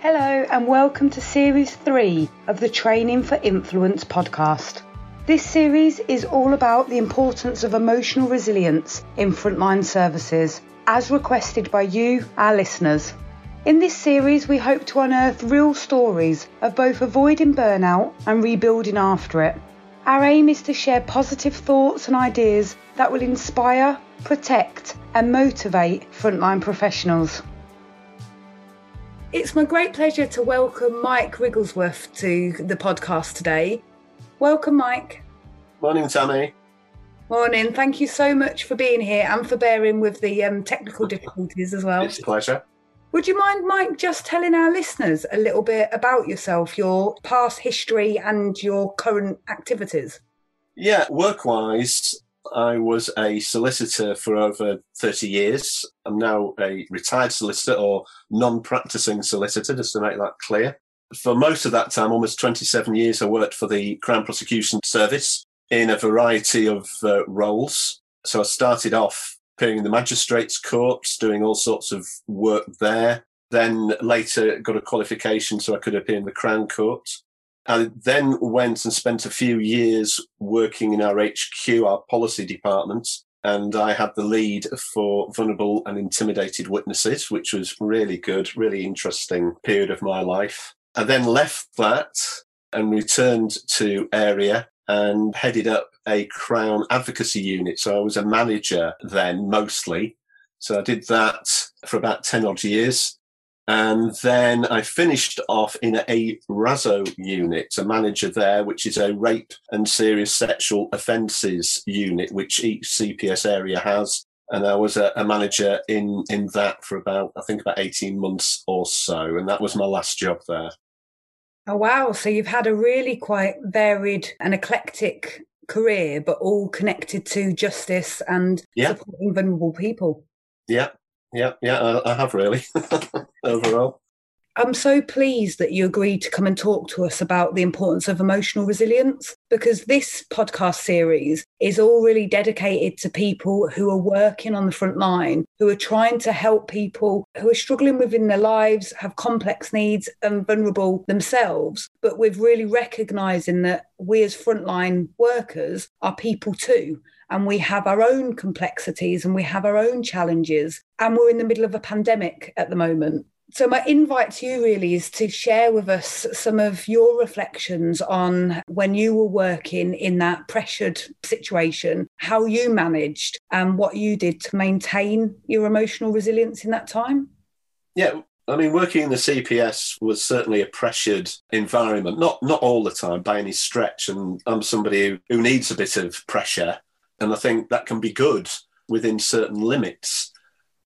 Hello, and welcome to Series 3 of the Training for Influence podcast. This series is all about the importance of emotional resilience in frontline services, as requested by you, our listeners. In this series, we hope to unearth real stories of both avoiding burnout and rebuilding after it. Our aim is to share positive thoughts and ideas that will inspire, protect, and motivate frontline professionals. It's my great pleasure to welcome Mike Wigglesworth to the podcast today. Welcome, Mike. Morning, Tammy. Morning. Thank you so much for being here and for bearing with the um, technical difficulties as well. It's a pleasure. Would you mind, Mike, just telling our listeners a little bit about yourself, your past history, and your current activities? Yeah, work wise, I was a solicitor for over 30 years. I'm now a retired solicitor or non practicing solicitor, just to make that clear. For most of that time, almost 27 years, I worked for the Crown Prosecution Service in a variety of uh, roles. So I started off appearing in the magistrates' courts, doing all sorts of work there. Then later got a qualification so I could appear in the Crown Court. I then went and spent a few years working in our HQ, our policy department, and I had the lead for vulnerable and intimidated witnesses, which was really good, really interesting period of my life. I then left that and returned to area and headed up a Crown advocacy unit. So I was a manager then mostly. So I did that for about 10 odd years. And then I finished off in a RASSO unit, a manager there, which is a rape and serious sexual offences unit, which each CPS area has. And I was a, a, manager in, in that for about, I think about 18 months or so. And that was my last job there. Oh, wow. So you've had a really quite varied and eclectic career, but all connected to justice and yeah. supporting vulnerable people. Yeah, yeah, yeah, I, have really overall. I'm so pleased that you agreed to come and talk to us about the importance of emotional resilience because this podcast series is all really dedicated to people who are working on the front line, who are trying to help people who are struggling within their lives, have complex needs and vulnerable themselves, but with really recognizing that we as frontline workers are people too and we have our own complexities and we have our own challenges. And we're in the middle of a pandemic at the moment. So, my invite to you really is to share with us some of your reflections on when you were working in that pressured situation, how you managed, and what you did to maintain your emotional resilience in that time. Yeah, I mean, working in the CPS was certainly a pressured environment. Not not all the time by any stretch, and I'm somebody who, who needs a bit of pressure and I think that can be good within certain limits.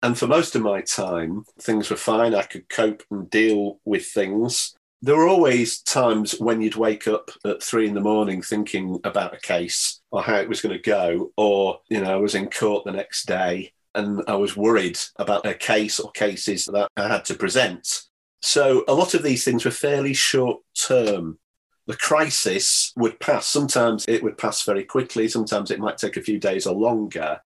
And for most of my time, things were fine. I could cope and deal with things. There were always times when you'd wake up at three in the morning thinking about a case or how it was going to go, or, you know, I was in court the next day and I was worried about a case or cases that I had to present. So a lot of these things were fairly short term the crisis would pass. Sometimes it would pass very quickly, sometimes it might take a few days or longer,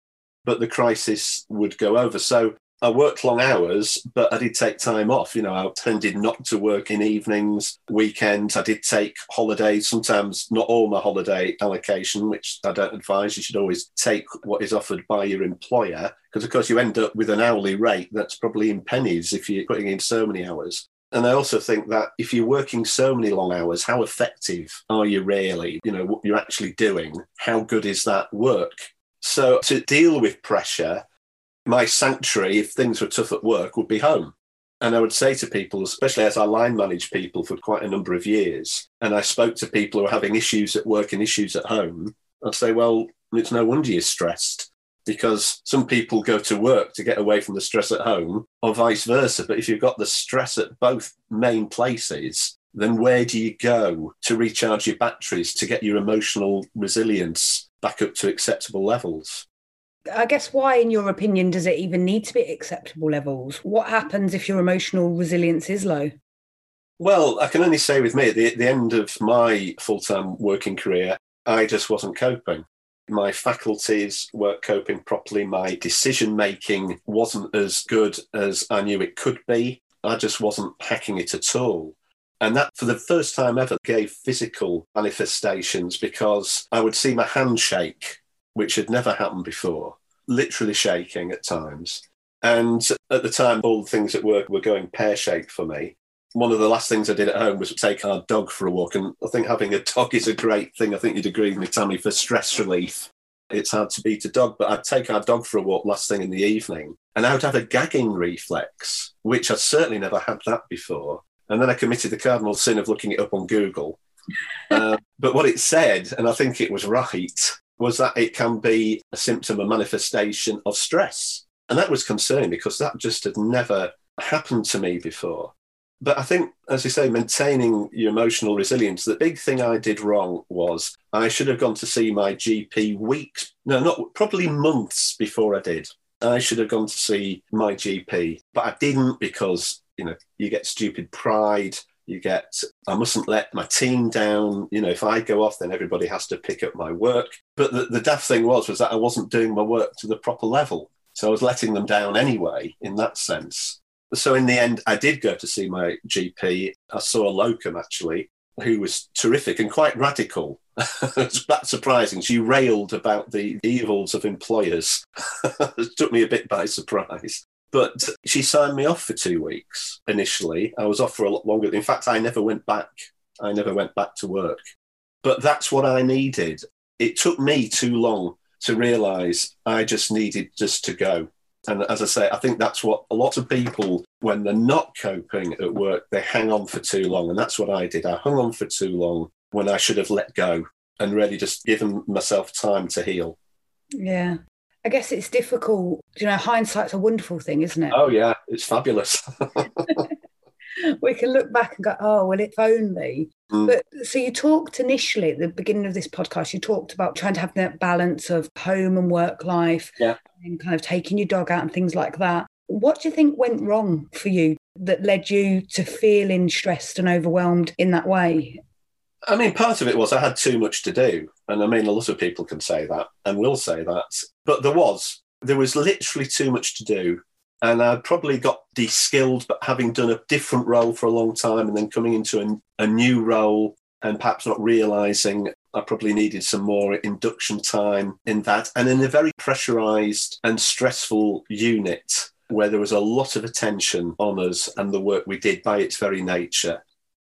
but the crisis would go over. So I worked long hours, but I did take time off. You know, I tended not to work in evenings, weekends. I did take holidays, sometimes not all my holiday allocation, which I don't advise. You should always take what is offered by your employer, because of course you end up with an hourly rate that's probably in pennies if you're putting in so many hours. And I also think that if you're working so many long hours, how effective are you really? You know, what you're actually doing, how good is that work? So to deal with pressure, my sanctuary, if things were tough at work, would be home. And I would say to people, especially as I line manage people for quite a number of years, and I spoke to people who are having issues at work and issues at home, I'd say, well, it's no wonder you're stressed because some people go to work to get away from the stress at home or vice versa. But if you've got the stress at both main places, then where do you go to recharge your batteries to get your emotional resilience back up to acceptable levels? I guess why, in your opinion, does it even need to be acceptable levels? What happens if your emotional resilience is low? Well, I can only say with me, at the, at the end of my full time working career, I just wasn't coping my faculties weren't coping properly. My decision making wasn't as good as I knew it could be. I just wasn't hacking it at all. And that, for the first time ever, gave physical manifestations because I would see my hand shake, which had never happened before, literally shaking at times. And at the time, all the things at work were going pear shaped for me. One of the last things I did at home was take our dog for a walk. And I think having a dog is a great thing. I think you'd agree with me, Tammy, for stress relief. It's hard to beat a dog, but I'd take our dog for a walk last thing in the evening and I would have a gagging reflex, which I'd certainly never had that before. And then I committed the cardinal sin of looking it up on Google. uh, but what it said, and I think it was right, was that it can be a symptom, a manifestation of stress. And that was concerning because that just had never happened to me before. But I think, as you say, maintaining your emotional resilience, the big thing I did wrong was I should have gone to see my GP weeks, no, not probably months before I did. I should have gone to see my GP, but I didn't because, you know, you get stupid pride. You get, I mustn't let my team down. You know, if I go off, then everybody has to pick up my work. But the, the daft thing was, was that I wasn't doing my work to the proper level. So I was letting them down anyway, in that sense. So in the end, I did go to see my GP. I saw a locum actually, who was terrific and quite radical. it's that surprising. She railed about the evils of employers. it took me a bit by surprise. But she signed me off for two weeks initially. I was off for a lot longer. In fact, I never went back. I never went back to work. But that's what I needed. It took me too long to realize I just needed just to go. And as I say, I think that's what a lot of people, when they're not coping at work, they hang on for too long. And that's what I did. I hung on for too long when I should have let go and really just given myself time to heal. Yeah. I guess it's difficult. You know, hindsight's a wonderful thing, isn't it? Oh, yeah. It's fabulous. we can look back and go, oh, well, if only. Mm. But so you talked initially at the beginning of this podcast, you talked about trying to have that balance of home and work life yeah. And kind of taking your dog out and things like that. What do you think went wrong for you that led you to feeling stressed and overwhelmed in that way? I mean, part of it was I had too much to do. And I mean, a lot of people can say that and will say that. But there was, there was literally too much to do and I probably got de-skilled, but having done a different role for a long time and then coming into a, a new role and perhaps not realizing I probably needed some more induction time in that. And in a very pressurized and stressful unit where there was a lot of attention on us and the work we did by its very nature.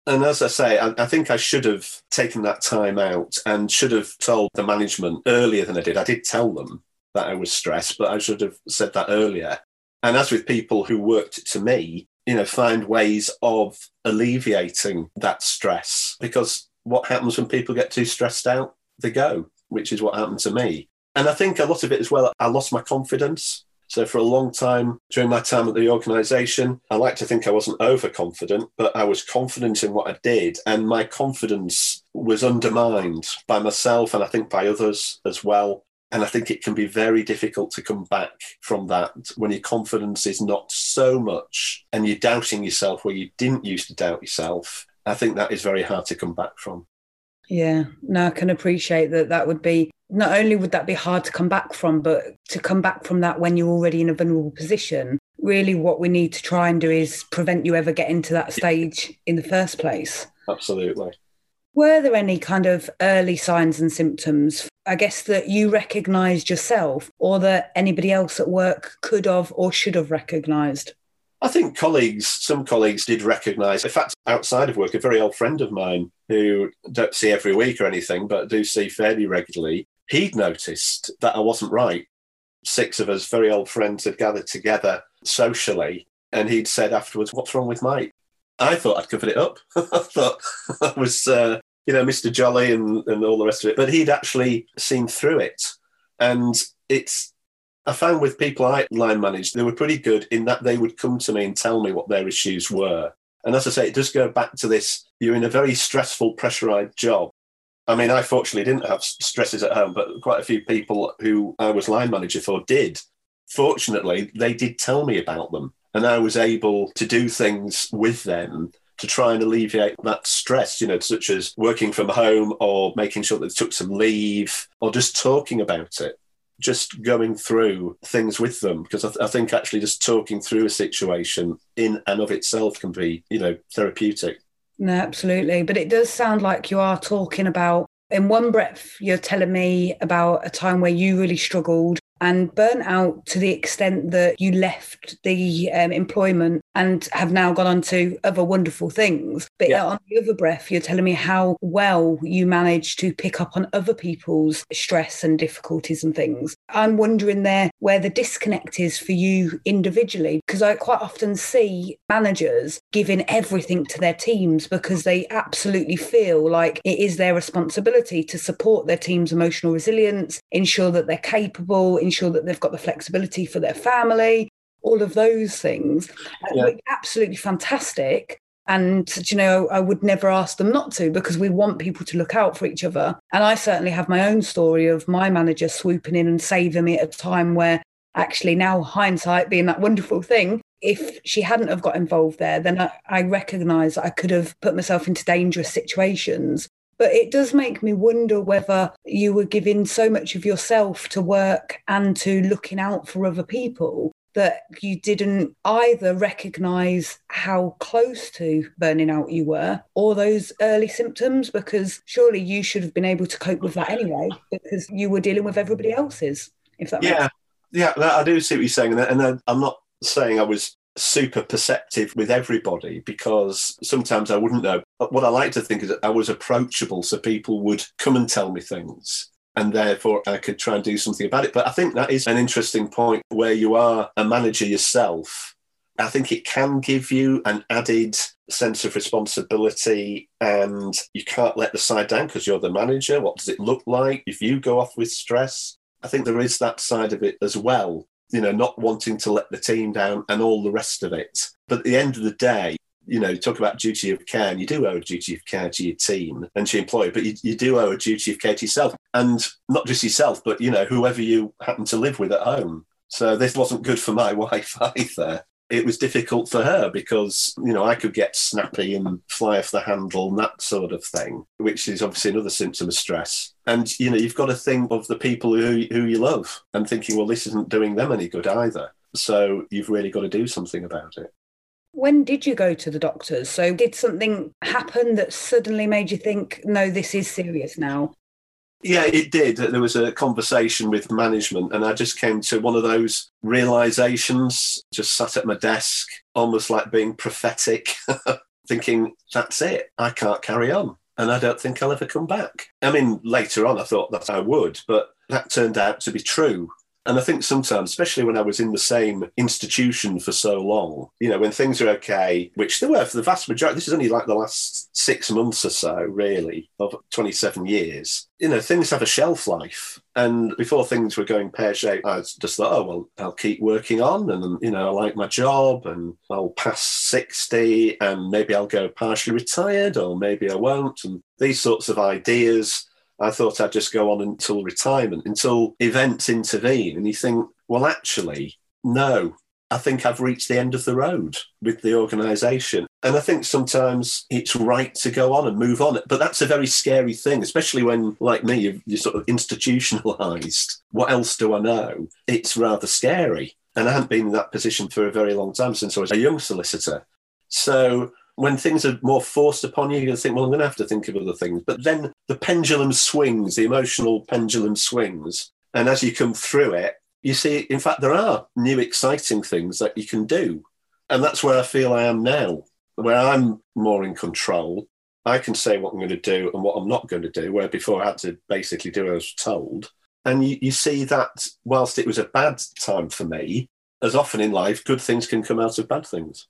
And as I say, I, I, think I should have taken that time out and should have told the management earlier than I did. I did tell them that I was stressed, but I should have said that earlier. And as with people who worked to me, you know, find ways of alleviating that stress because what happens when people get too stressed out? They go, which is what happened to me. And I think a lot of it as well, I lost my confidence. So for a long time during my time at the organization, I like to think I wasn't overconfident, but I was confident in what I did. And my confidence was undermined by myself and I think by others as well. And I think it can be very difficult to come back from that when your confidence is not so much and you're doubting yourself where you didn't used to doubt yourself. I think that is very hard to come back from. Yeah, no, I can appreciate that. That would be not only would that be hard to come back from, but to come back from that when you're already in a vulnerable position. Really, what we need to try and do is prevent you ever getting to that stage in the first place. Absolutely. Were there any kind of early signs and symptoms, I guess, that you recognised yourself or that anybody else at work could have or should have recognised? I think colleagues, some colleagues did recognise. In fact, outside of work, a very old friend of mine who don't see every week or anything, but do see fairly regularly, he'd noticed that I wasn't right. Six of us, very old friends, had gathered together socially, and he'd said afterwards, What's wrong with Mike? I thought I'd covered it up. I thought I was, uh, you know, Mr. Jolly and, and all the rest of it. But he'd actually seen through it. And it's, I found with people I line managed, they were pretty good in that they would come to me and tell me what their issues were. And as I say, it does go back to this you're in a very stressful, pressurized job. I mean, I fortunately didn't have stresses at home, but quite a few people who I was line manager for did. Fortunately, they did tell me about them. And I was able to do things with them to try and alleviate that stress, you know, such as working from home or making sure that they took some leave or just talking about it. Just going through things with them because I, th- I, think actually just talking through a situation in and of itself can be you know therapeutic. No absolutely. But it does sound like you are talking about in one breath you're telling me about a time where you really struggled and burnt out to the extent that you left the um, employment and have now gone on to other wonderful things. But yeah. on the other breath, you're telling me how well you manage to pick up on other people's stress and difficulties and things. I'm wondering there where the disconnect is for you individually, because I quite often see managers giving everything to their teams because they absolutely feel like it is their responsibility to support their team's emotional resilience, ensure that they're capable, ensure that they've got the flexibility for their family, all of those things. Uh, yeah. Absolutely fantastic. And, you know, I would never ask them not to because we want people to look out for each other. And I certainly have my own story of my manager swooping in and saving me at a time where actually now hindsight being that wonderful thing, if she hadn't have got involved there, then I, I recognise I could have put myself into dangerous situations. But it does make me wonder whether you were giving so much of yourself to work and to looking out for other people that you didn't either recognize how close to burning out you were or those early symptoms because surely you should have been able to cope with that anyway because you were dealing with everybody else's if that yeah. Yeah i do see what you're saying and i'm not saying i was super perceptive with everybody because sometimes I wouldn't know. But what I like to think is that I was approachable, so people would come and tell me things. And therefore, I could try and do something about it. But I think that is an interesting point where you are a manager yourself. I think it can give you an added sense of responsibility, and you can't let the side down because you're the manager. What does it look like if you go off with stress? I think there is that side of it as well you know, not wanting to let the team down and all the rest of it. But at the end of the day, you know, talk about duty of care, and you do owe a duty of care to your team and to your employer, but you, you do owe a duty of care to yourself. And not just yourself, but, you know, whoever you happen to live with at home. So this wasn't good for my wife either it was difficult for her because you know I could get snappy and fly off the handle and that sort of thing, which is obviously another symptom of stress. And you know you've got to think of the people who who you love and thinking, well, this isn't doing them any good either. So you've really got to do something about it. When did you go to the doctors? So did something happen that suddenly made you think, no, this is serious now? Yeah, it did. There was a conversation with management, and I just came to one of those realizations, just sat at my desk, almost like being prophetic, thinking, that's it. I can't carry on. And I don't think I'll ever come back. I mean, later on, I thought that I would, but that turned out to be true. And I think sometimes, especially when I was in the same institution for so long, you know, when things are okay, which they were for the vast majority, this is only like the last six months or so, really, of 27 years, you know, things have a shelf life. And before things were going pear shaped, I just thought, oh, well, I'll keep working on and, you know, I like my job and I'll pass 60 and maybe I'll go partially retired or maybe I won't. And these sorts of ideas I thought I'd just go on until retirement, until events intervene. And you think, well, actually, no, I think I've reached the end of the road with the organisation. And I think sometimes it's right to go on and move on. But that's a very scary thing, especially when, like me, you're, sort of institutionalised. What else do I know? It's rather scary. And I haven't been in that position for a very long time since I was a young solicitor. So when things are more forced upon you, you think, well, I'm going to have to think of other things. But then the pendulum swings, the emotional pendulum swings. And as you come through it, you see, in fact, there are new exciting things that you can do. And that's where I feel I am now, where I'm more in control. I can say what I'm going to do and what I'm not going to do, where before I had to basically do as I was told. And you, you see that whilst it was a bad time for me, as often in life, good things can come out of bad things.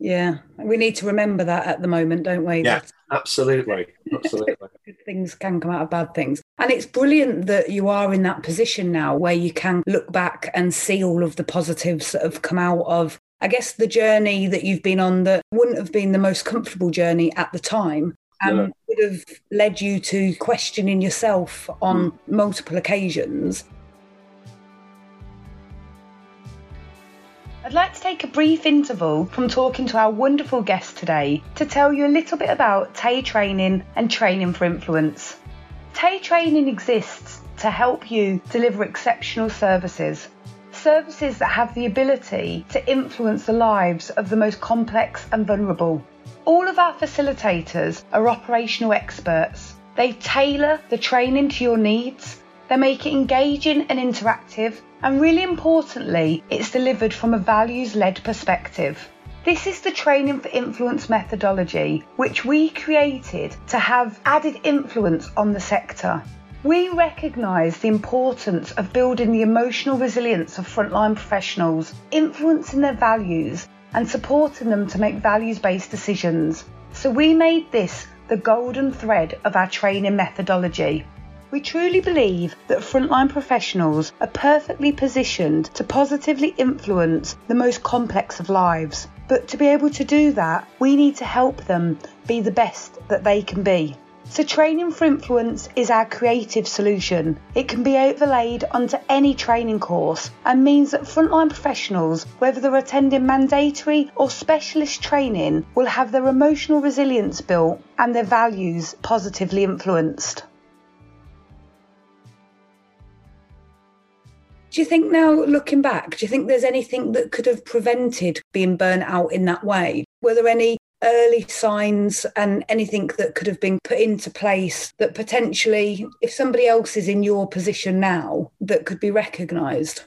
Yeah, we need to remember that at the moment, don't we? Yeah, absolutely. Absolutely. Good things can come out of bad things. And it's brilliant that you are in that position now where you can look back and see all of the positives that have come out of, I guess, the journey that you've been on that wouldn't have been the most comfortable journey at the time and would have led you to questioning yourself on mm. multiple occasions I'd like to take a brief interval from talking to our wonderful guest today to tell you a little bit about TAE training and training for influence. TAE training exists to help you deliver exceptional services. Services that have the ability to influence the lives of the most complex and vulnerable. All of our facilitators are operational experts. They tailor the training to your needs, they make it engaging and interactive, and really importantly, it's delivered from a values led perspective. This is the Training for Influence methodology, which we created to have added influence on the sector. We recognise the importance of building the emotional resilience of frontline professionals, influencing their values, and supporting them to make values based decisions. So we made this the golden thread of our training methodology. We truly believe that frontline professionals are perfectly positioned to positively influence the most complex of lives. But to be able to do that, we need to help them be the best that they can be. So, Training for Influence is our creative solution. It can be overlaid onto any training course and means that frontline professionals, whether they're attending mandatory or specialist training, will have their emotional resilience built and their values positively influenced. Do you think now, looking back, do you think there's anything that could have prevented being burnt out in that way? Were there any early signs and anything that could have been put into place that potentially, if somebody else is in your position now, that could be recognised?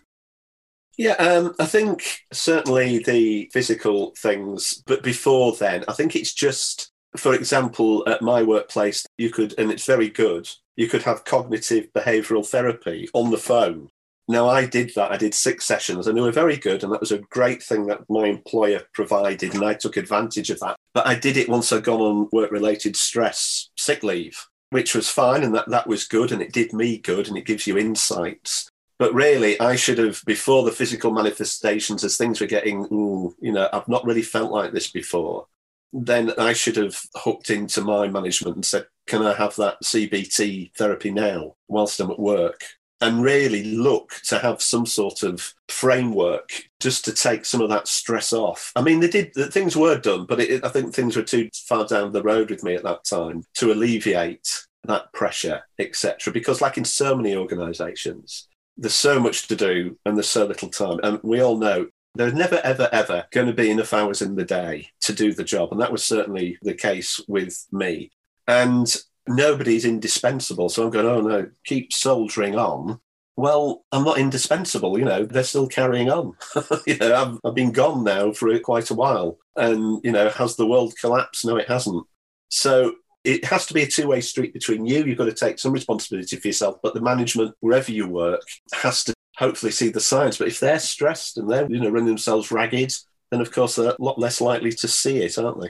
Yeah, um, I think certainly the physical things, but before then, I think it's just, for example, at my workplace, you could, and it's very good, you could have cognitive behavioural therapy on the phone now, I did that. I did six sessions and they were very good. And that was a great thing that my employer provided. And I took advantage of that. But I did it once I'd gone on work related stress, sick leave, which was fine. And that, that was good. And it did me good and it gives you insights. But really, I should have, before the physical manifestations, as things were getting, you know, I've not really felt like this before. Then I should have hooked into my management and said, Can I have that CBT therapy now whilst I'm at work? And really look to have some sort of framework just to take some of that stress off. I mean, they did, things were done, but it, I think things were too far down the road with me at that time to alleviate that pressure, etc. Because, like in so many organizations, there's so much to do and there's so little time. And we all know there's never, ever, ever going to be enough hours in the day to do the job. And that was certainly the case with me. And nobody's indispensable. So I'm going, oh no, keep soldiering on. Well, I'm not indispensable, you know, they're still carrying on. you know, I've, I've been gone now for quite a while. And, you know, has the world collapsed? No, it hasn't. So it has to be a two way street between you. You've got to take some responsibility for yourself, but the management, wherever you work, has to hopefully see the signs. But if they're stressed and they're, you know, running themselves ragged, then of course they're a lot less likely to see it, aren't they?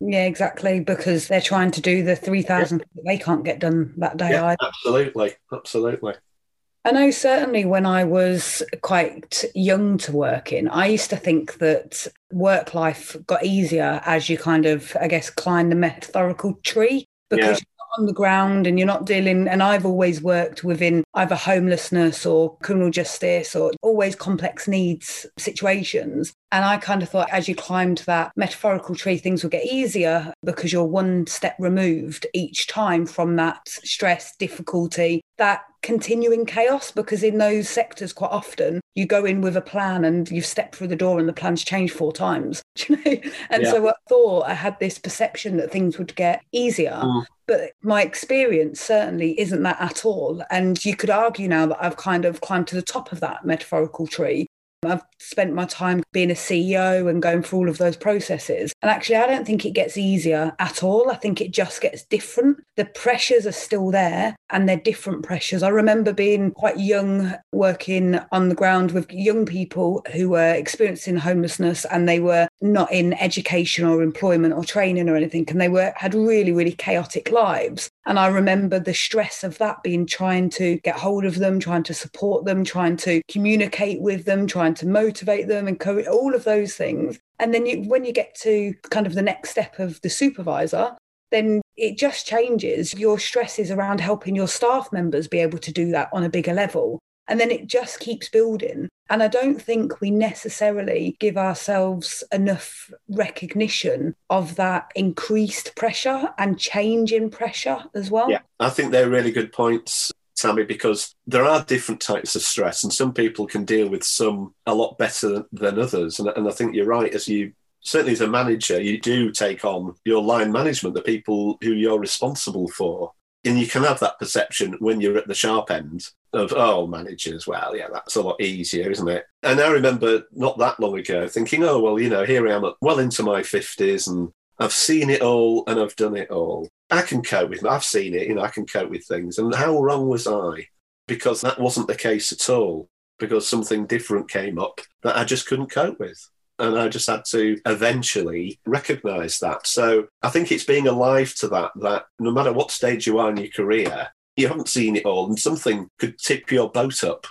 Yeah, exactly. Because they're trying to do the 3,000 yeah. they can't get done that day yeah, either. Absolutely. Absolutely. I know certainly when I was quite young to work in, I used to think that work life got easier as you kind of, I guess, climb the metaphorical tree because on the ground and you're not dealing and I've always worked within either homelessness or criminal justice or always complex needs situations and I kind of thought as you climbed that metaphorical tree things would get easier because you're one step removed each time from that stress difficulty that continuing chaos because in those sectors quite often you go in with a plan and you've stepped through the door and the plan's changed four times you know and yeah. so i thought i had this perception that things would get easier mm. But my experience certainly isn't that at all and you could argue now that i've kind of climbed to the top of that metaphorical tree I've spent my time being a CEO and going through all of those processes. And actually, I don't think it gets easier at all. I think it just gets different. The pressures are still there and they're different pressures. I remember being quite young, working on the ground with young people who were experiencing homelessness and they were not in education or employment or training or anything. And they were had really, really chaotic lives. And I remember the stress of that being trying to get hold of them, trying to support them, trying to communicate with them, trying to motivate them, encourage all of those things. And then you, when you get to kind of the next step of the supervisor, then it just changes. Your stress is around helping your staff members be able to do that on a bigger level. And then it just keeps building. And I don't think we necessarily give ourselves enough recognition of that increased pressure and change in pressure as well. Yeah, I think they're really good points. Tammy, because there are different types of stress, and some people can deal with some a lot better than others. And, and I think you're right, as you certainly as a manager, you do take on your line management, the people who you're responsible for. And you can have that perception when you're at the sharp end of, oh, managers, well, yeah, that's a lot easier, isn't it? And I remember not that long ago thinking, oh, well, you know, here I am well into my 50s and I've seen it all and I've done it all. I can cope with. I've seen it, you know, I can cope with things. And how wrong was I? Because that wasn't the case at all, because something different came up that I just couldn't cope with. And I just had to eventually recognize that. So I think it's being alive to that, that no matter what stage you are in your career, you haven't seen it all, and something could tip your boat up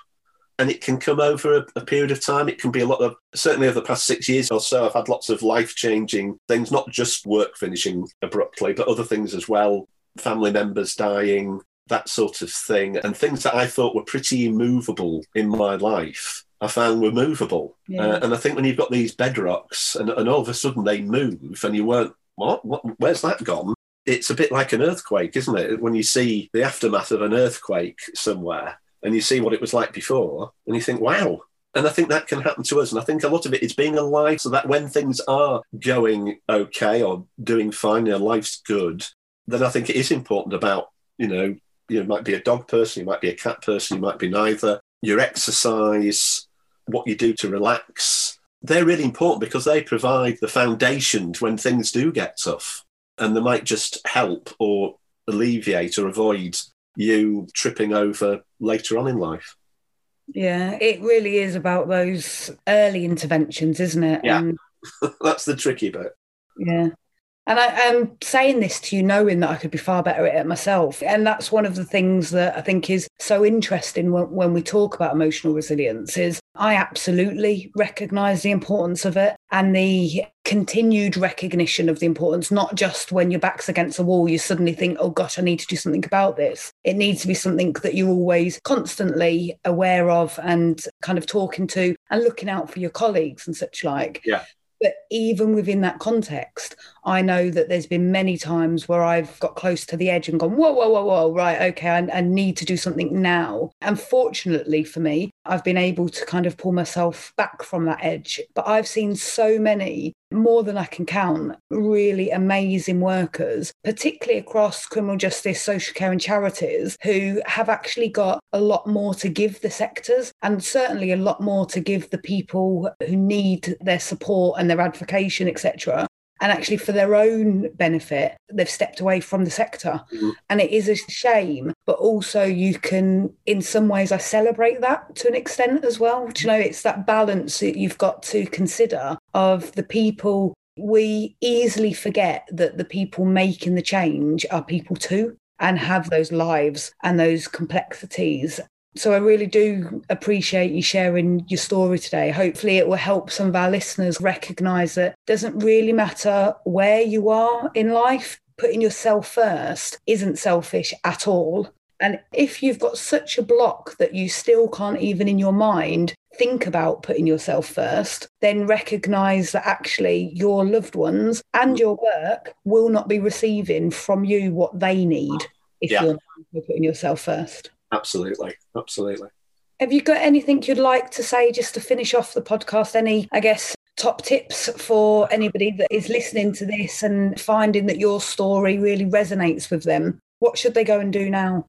and it can come over a, a, period of time. It can be a lot of, certainly over the past six years or so, I've had lots of life changing things, not just work finishing abruptly, but other things as well, family members dying, that sort of thing, and things that I thought were pretty immovable in my life. I found were movable. Yeah. Uh, and I think when you've got these bedrocks and, and all of a sudden they move and you weren't, what? what? Where's that gone? It's a bit like an earthquake, isn't it? When you see the aftermath of an earthquake somewhere, and you see what it was like before, and you think, wow. And I think that can happen to us. And I think a lot of it is being alive so that when things are going okay or doing fine, your life's good, then I think it is important about, you know, you might be a dog person, you might be a cat person, you might be neither. Your exercise, what you do to relax, they're really important because they provide the foundations when things do get tough. And they might just help or alleviate or avoid you tripping over later on in life. Yeah, it really is about those early interventions, isn't it? Yeah. And, That's the tricky bit. Yeah. And I am saying this to you knowing that I could be far better at it myself. And that's one of the things that I think is so interesting when, when we talk about emotional resilience is I absolutely recognize the importance of it and the continued recognition of the importance, not just when your back's against a wall, you suddenly think, oh gosh, I need to do something about this. It needs to be something that you're always constantly aware of and kind of talking to and looking out for your colleagues and such like. Yeah. But even within that context, I know that there's been many times where I've got close to the edge and gone, whoa, whoa, whoa, whoa, right, okay, I, I need to do something now. And fortunately for me, I've been able to kind of pull myself back from that edge. But I've seen so many, more than I can count, really amazing workers, particularly across criminal justice, social care, and charities, who have actually got a lot more to give the sectors and certainly a lot more to give the people who need their support and their advocacy, etc and actually for their own benefit they've stepped away from the sector. Mm-hmm. and it is a shame but also you can in some ways i celebrate that to an extent as well. Do you know it's that balance that you've got to consider of the people. We easily forget that the people making the change are people too and have those lives and those complexities so I really do appreciate you sharing your story today. Hopefully, it will help some of our listeners recognize that it doesn't really matter where you are in life. Putting yourself first isn't selfish at all. And if you've got such a block that you still can't even in your mind think about putting yourself first, then recognize that actually your loved ones and your work will not be receiving from you what they need if yeah. you're putting yourself first. Absolutely. Absolutely. Have you got anything you'd like to say just to finish off the podcast? Any, I guess, top tips for anybody that is listening to this and finding that your story really resonates with them? What should they go and do now?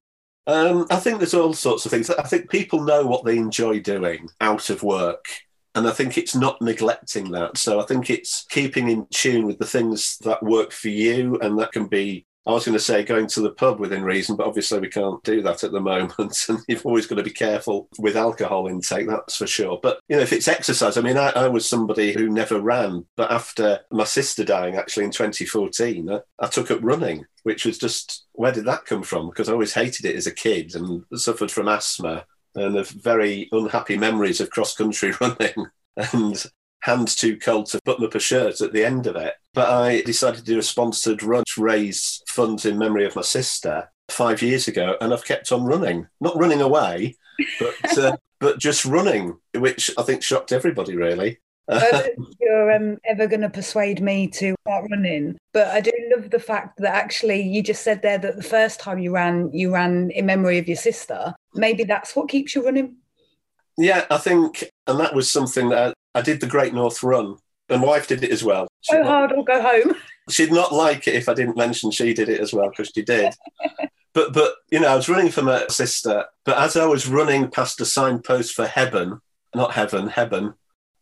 Um, I think there's all sorts of things. I think people know what they enjoy doing out of work. And I think it's not neglecting that. So I think it's keeping in tune with the things that work for you. And that can be I was going to say going to the pub within reason, but obviously we can't do that at the moment. And you've always got to be careful with alcohol intake, that's for sure. But, you know, if it's exercise, I mean, I, I was somebody who never ran, but after my sister dying actually in 2014, I, I took up running, which was just, where did that come from? Because I always hated it as a kid and suffered from asthma and have very unhappy memories of cross country running. And hands too cold to button up a shirt at the end of it. But I decided to do a sponsored run to raise funds in memory of my sister five years ago, and I've kept on running. Not running away, but uh, but just running, which I think shocked everybody really. I you're um, ever going to persuade me to start running, but I do love the fact that actually you just said there that the first time you ran, you ran in memory of your sister. Maybe that's what keeps you running. Yeah, I think, and that was something that I, did the Great North Run, and my wife did it as well. She'd go not, hard or go home. She'd not like it if I didn't mention she did it as well because she did. but but you know, I was running for my sister, but as I was running past a signpost for Heaven, not Heaven, Heaven,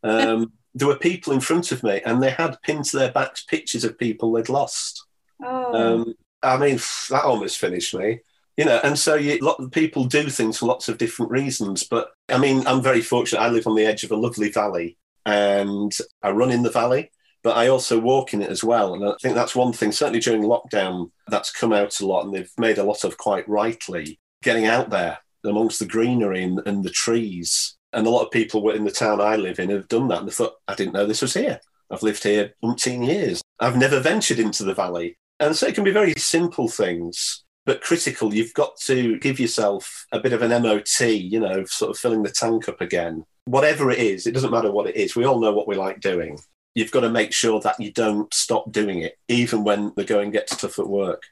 um, there were people in front of me and they had pinned to their backs pictures of people they'd lost. Oh. Um, I mean, that almost finished me. You know, and so you, lot of people do things for lots of different reasons. But I mean, I'm very fortunate. I live on the edge of a lovely valley and I run in the valley, but I also walk in it as well. And I think that's one thing, certainly during lockdown, that's come out a lot and they've made a lot of quite rightly getting out there amongst the greenery and, and the trees and a lot of people in the town I live in have done that. And they thought, I didn't know this was here. I've lived here umpteen years. I've never ventured into the valley. And so it can be very simple things, but critical. You've got to give yourself a bit of an MOT, you know, sort of filling the tank up again. Whatever it is, it doesn't matter what it is. We all know what we like doing. You've got to make sure that you don't stop doing it, even when the going gets tough at work.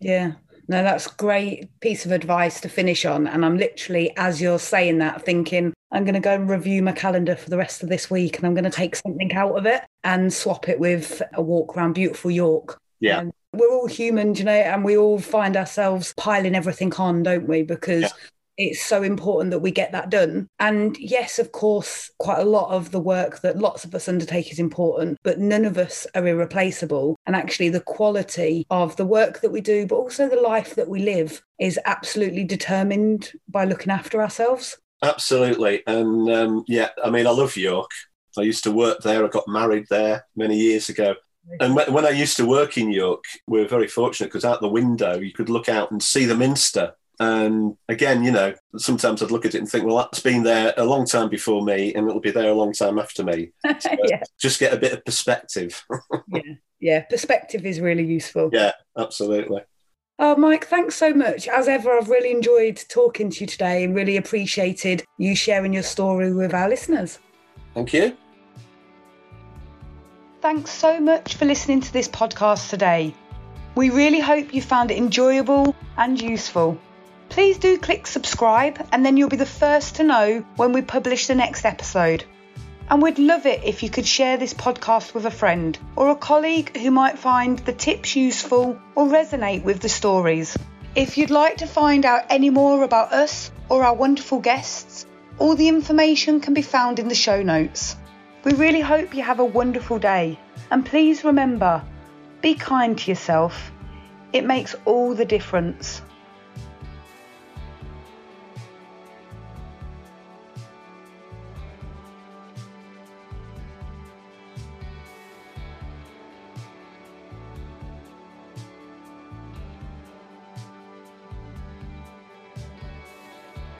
Yeah. No, that's great piece of advice to finish on. And I'm literally, as you're saying that, thinking, I'm going to go and review my calendar for the rest of this week and I'm going to take something out of it and swap it with a walk around beautiful York. Yeah. Um, we're all human, you know, and we all find ourselves piling everything on, don't we? Because yeah it's so important that we get that done. And yes, of course, quite a lot of the work that lots of us undertake is important, but none of us are irreplaceable. And actually, the quality of the work that we do, but also the life that we live, is absolutely determined by looking after ourselves. Absolutely. And um, yeah, I mean, I love York. I used to work there. I got married there many years ago. And when I used to work in York, we were very fortunate because out the window you could look out and see the Minster and again, you know, sometimes I'd look at it and think, well, that's been there a long time before me and it'll be there a long time after me. So yeah. Just get a bit of perspective. yeah. Yeah. Perspective is really useful. Yeah, absolutely. Oh, Mike, thanks so much. As ever, I've really enjoyed talking to you today and really appreciated you sharing your story with our listeners. Thank you. Thanks so much for listening to this podcast today. We really hope you found it enjoyable and useful please do click subscribe and then you'll be the first to know when we publish the next episode. And we'd love it if you could share this podcast with a friend or a colleague who might find the tips useful or resonate with the stories. If you'd like to find out any more about us or our wonderful guests, all the information can be found in the show notes. We really hope you have a wonderful day. And please remember be kind to yourself, it makes all the difference.